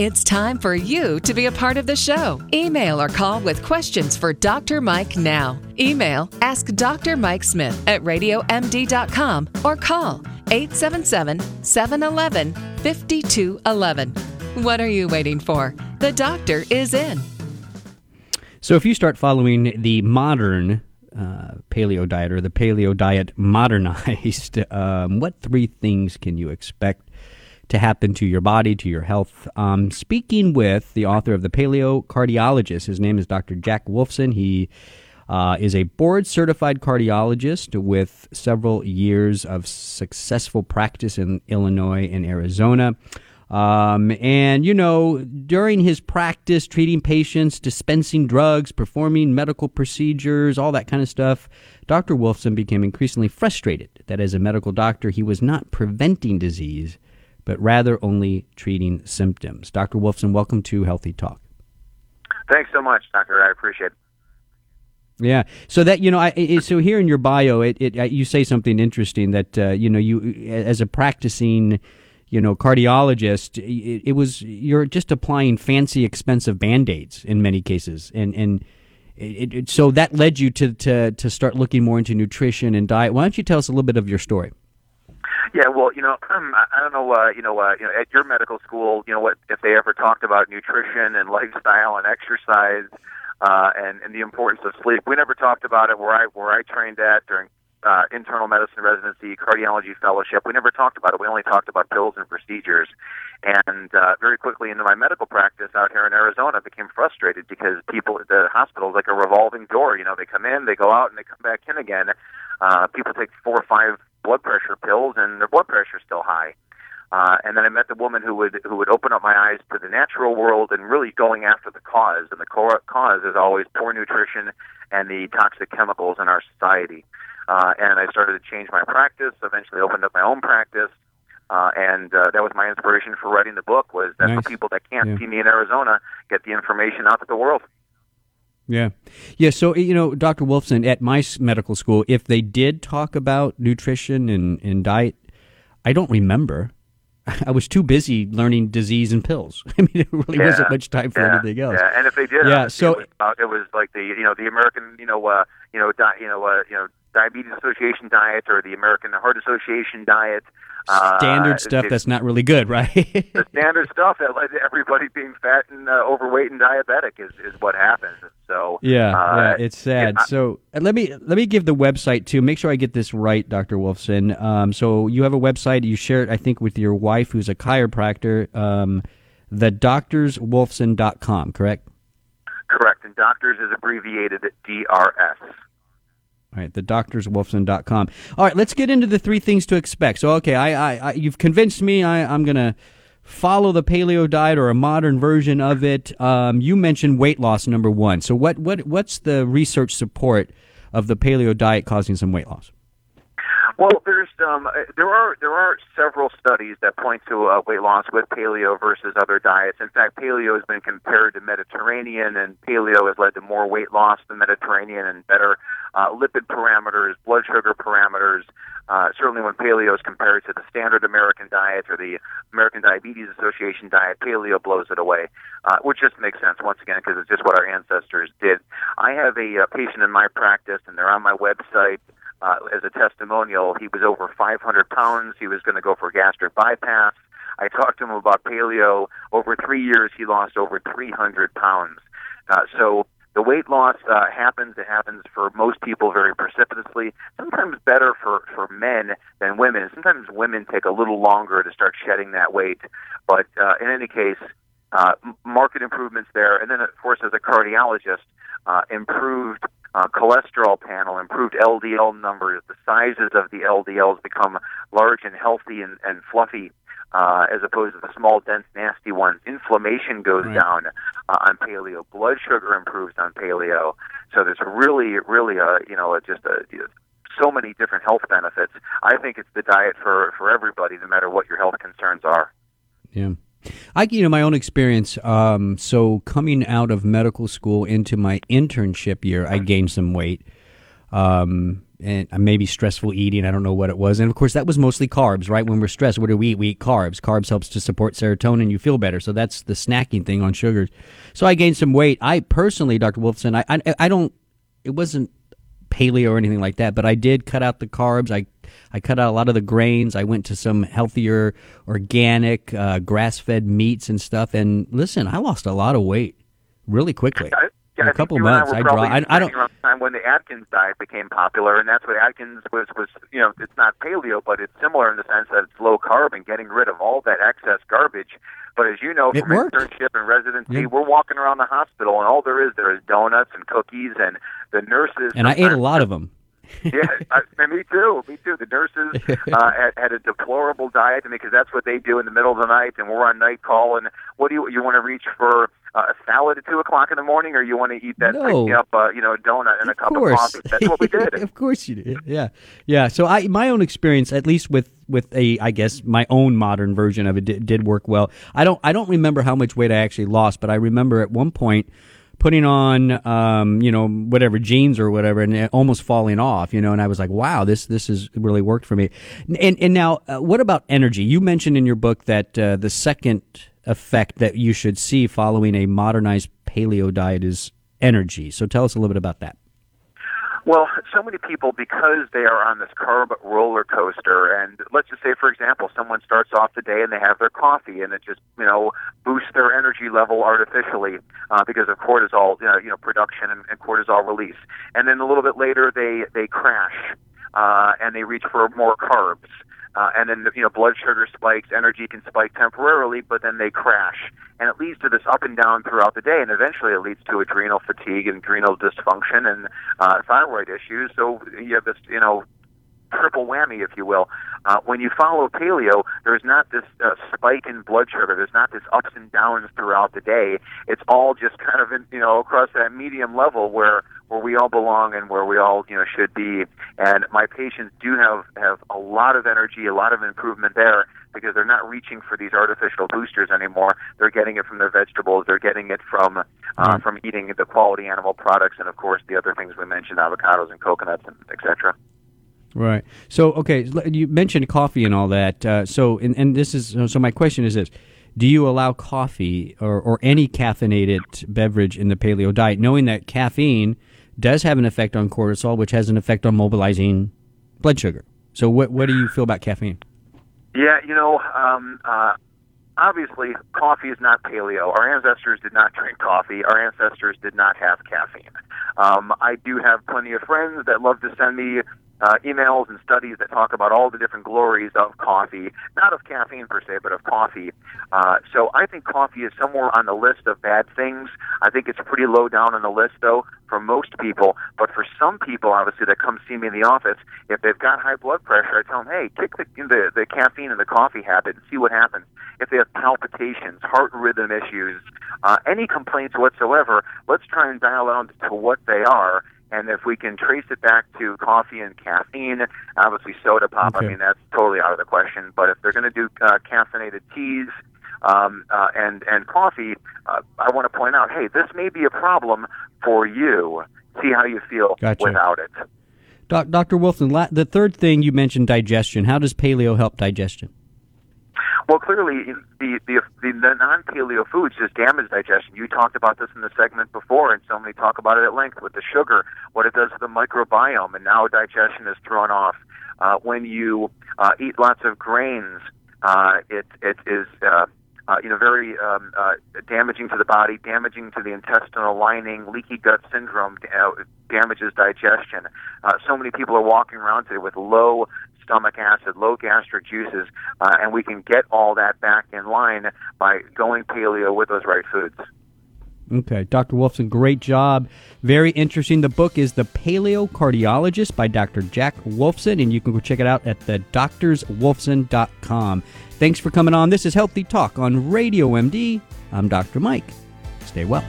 It's time for you to be a part of the show. Email or call with questions for Dr. Mike now. Email ask Dr. Mike Smith at radiomd.com or call 877 711 5211. What are you waiting for? The doctor is in. So, if you start following the modern uh, paleo diet or the paleo diet modernized, um, what three things can you expect to happen to your body, to your health? Um, speaking with the author of The Paleo Cardiologist, his name is Dr. Jack Wolfson. He uh, is a board certified cardiologist with several years of successful practice in Illinois and Arizona. Um, and, you know, during his practice, treating patients, dispensing drugs, performing medical procedures, all that kind of stuff, Dr. Wolfson became increasingly frustrated that as a medical doctor, he was not preventing disease, but rather only treating symptoms. Dr. Wolfson, welcome to Healthy Talk. Thanks so much, Doctor. I appreciate it. Yeah. So that you know, I, so here in your bio, it, it you say something interesting that uh, you know you as a practicing you know cardiologist it, it, was you're just applying fancy expensive band-aids in many cases and and it, it, so that led you to, to to start looking more into nutrition and diet why don't you tell us a little bit of your story yeah, well, you know, I don't know, uh, you know, uh, you know, at your medical school, you know, what if they ever talked about nutrition and lifestyle and exercise, uh, and and the importance of sleep. We never talked about it where I where I trained at during uh, internal medicine residency, cardiology fellowship. We never talked about it. We only talked about pills and procedures. And uh, very quickly into my medical practice out here in Arizona, I became frustrated because people, at the hospital is like a revolving door. You know, they come in, they go out, and they come back in again. Uh, people take four or five blood pressure pills, and their blood pressure is still high. Uh, and then I met the woman who would who would open up my eyes to the natural world and really going after the cause. And the core cause is always poor nutrition and the toxic chemicals in our society. Uh, and I started to change my practice. Eventually, opened up my own practice, uh, and uh, that was my inspiration for writing the book. Was that nice. the people that can't yeah. see me in Arizona get the information out to the world? Yeah. Yeah. So, you know, Dr. Wolfson, at my medical school, if they did talk about nutrition and, and diet, I don't remember. I was too busy learning disease and pills. I mean, it really yeah, wasn't much time for yeah, anything else. Yeah, and if they did, yeah, so it was, uh, it was, like the you know the American you know uh, you know di- you know uh, you know Diabetes Association diet or the American Heart Association diet. Standard uh, stuff it, that's not really good, right? the standard stuff that led to everybody being fat and uh, overweight and diabetic is, is what happens. So yeah, uh, yeah, it's sad. So uh, let me let me give the website too. Make sure I get this right, Doctor Wolfson. Um, so you have a website. You share it, I think, with your wife, who's a chiropractor. Um, the doctorswolfson.com, correct? Correct. And doctors is abbreviated DRS. All right, the doctorswolfson.com. All right, let's get into the three things to expect. So, okay, I, I, I you've convinced me. I, I'm going to follow the paleo diet or a modern version of it. Um, you mentioned weight loss number one. So, what, what, what's the research support of the paleo diet causing some weight loss? Well, there's um, there are there are several studies that point to uh, weight loss with paleo versus other diets. In fact, paleo has been compared to Mediterranean, and paleo has led to more weight loss than Mediterranean and better uh, lipid parameters, blood sugar parameters. Uh, certainly, when paleo is compared to the standard American diet or the American Diabetes Association diet, paleo blows it away, uh, which just makes sense once again because it's just what our ancestors did. I have a, a patient in my practice, and they're on my website uh, as a testimonial. He was over 500 pounds. He was going to go for gastric bypass. I talked to him about paleo. Over three years, he lost over 300 pounds. Uh, so the weight loss uh, happens. It happens for most people very precipitously. Sometimes better for for men than women. Sometimes women take a little longer to start shedding that weight. But uh, in any case, uh, market improvements there. And then, of course, as a cardiologist, uh, improved uh, cholesterol panel, improved LDL numbers. The sizes of the LDLs become large and healthy and, and fluffy. Uh, as opposed to the small, dense, nasty ones. Inflammation goes right. down uh, on paleo. Blood sugar improves on paleo. So there's really, really a you know just a, so many different health benefits. I think it's the diet for for everybody, no matter what your health concerns are. Yeah. I, you know, my own experience. Um, so coming out of medical school into my internship year, I gained some weight. Um, and maybe stressful eating. I don't know what it was. And of course, that was mostly carbs, right? When we're stressed, what do we eat? We eat carbs. Carbs helps to support serotonin. You feel better. So that's the snacking thing on sugars. So I gained some weight. I personally, Dr. Wolfson, I, I, I don't, it wasn't paleo or anything like that, but I did cut out the carbs. I, I cut out a lot of the grains. I went to some healthier, organic, uh, grass fed meats and stuff. And listen, I lost a lot of weight really quickly. I, yeah, In a I couple I months, I probably draw. I, I don't. around the time when the Atkins diet became popular, and that's what Atkins was. Was you know, it's not paleo, but it's similar in the sense that it's low carb and getting rid of all that excess garbage. But as you know It from worked. internship and residency, Yeah. we're walking around the hospital, and all there is there is donuts and cookies, and the nurses. And I ate a lot of them. yeah, I, and me too. Me too. The nurses uh, had, had a deplorable diet because that's what they do in the middle of the night, and we're on night call. And what do you you want to reach for uh, a salad at two o'clock in the morning, or you want to eat that No. pick up, uh, you know, donut and a Of cup course. of coffee? That's what we did. of course you did. Yeah, yeah. So I, my own experience, at least with with a, I guess my own modern version of it did, did work well. I don't, I don't remember how much weight I actually lost, but I remember at one point putting on, um, you know, whatever jeans or whatever, and almost falling off, you know. And I was like, wow, this this has really worked for me. And and now, uh, what about energy? You mentioned in your book that uh, the second effect that you should see following a modernized paleo diet is energy. So tell us a little bit about that. Well, so many people, because they are on this carb roller coaster, and let's just say, for example, someone starts off the day and they have their coffee, and it just, you know, boosts their energy level artificially uh, because of cortisol, you know, you know production and, and cortisol release. And then a little bit later, they they crash uh, and they reach for more carbs. Uh, and then you know blood sugar spikes, energy can spike temporarily, but then they crash, and it leads to this up and down throughout the day, and eventually it leads to adrenal fatigue and adrenal dysfunction and uh, thyroid issues. So you have this you know triple whammy, if you will. Uh, when you follow paleo, there's not this uh, spike in blood sugar. There's not this ups and downs throughout the day. It's all just kind of in, you know across that medium level where where we all belong and where we all you know should be. And my patients do have have a lot of energy, a lot of improvement there because they're not reaching for these artificial boosters anymore. They're getting it from their vegetables. They're getting it from uh, from eating the quality animal products, and of course the other things we mentioned, avocados and coconuts, and et cetera. Right. So, okay, you mentioned coffee and all that. Uh, so, and, and this is so. My question is this: Do you allow coffee or, or any caffeinated beverage in the paleo diet, knowing that caffeine does have an effect on cortisol, which has an effect on mobilizing blood sugar? So, what what do you feel about caffeine? Yeah, you know, um, uh, obviously, coffee is not paleo. Our ancestors did not drink coffee. Our ancestors did not have caffeine. Um, I do have plenty of friends that love to send me uh, emails and studies that talk about all the different glories of coffee, not of caffeine per se, but of coffee. Uh, so I think coffee is somewhere on the list of bad things. I think it's pretty low down on the list, though, for most people. But for some people, obviously, that come see me in the office, if they've got high blood pressure, I tell them, hey, kick the, the, the caffeine and the coffee habit and see what happens. If they have palpitations, heart rhythm issues, uh, any complaints whatsoever, let's try and dial down to what they are. And if we can trace it back to coffee and caffeine, obviously soda pop, Okay. I mean, that's totally out of the question. But if they're going to do uh, caffeinated teas um, uh, and, and coffee, uh, I want to point out, hey, this may be a problem for you. See how you feel Gotcha. without it. Doc, Dr. Wolfson, la- the third thing you mentioned, digestion. How does paleo help digestion? Well, clearly, the the, the, non paleo foods just damage digestion. You talked about this in the segment before, and so many talk about it at length with the sugar, what it does to the microbiome, and now digestion is thrown off. Uh, when you uh, eat lots of grains, uh, it it is uh, uh, you know very um, uh, damaging to the body, damaging to the intestinal lining. Leaky gut syndrome uh, damages digestion. Uh, so many people are walking around today with low stomach acid, low gastric juices, uh, and we can get all that back in line by going paleo with those right foods. Okay, Dr. Wolfson, great job. Very interesting. The book is The Paleo Cardiologist by Dr. Jack Wolfson, and you can go check it out at the doctorswolfson.com. Thanks for coming on. This is Healthy Talk on Radio MD. I'm Dr. Mike. Stay well.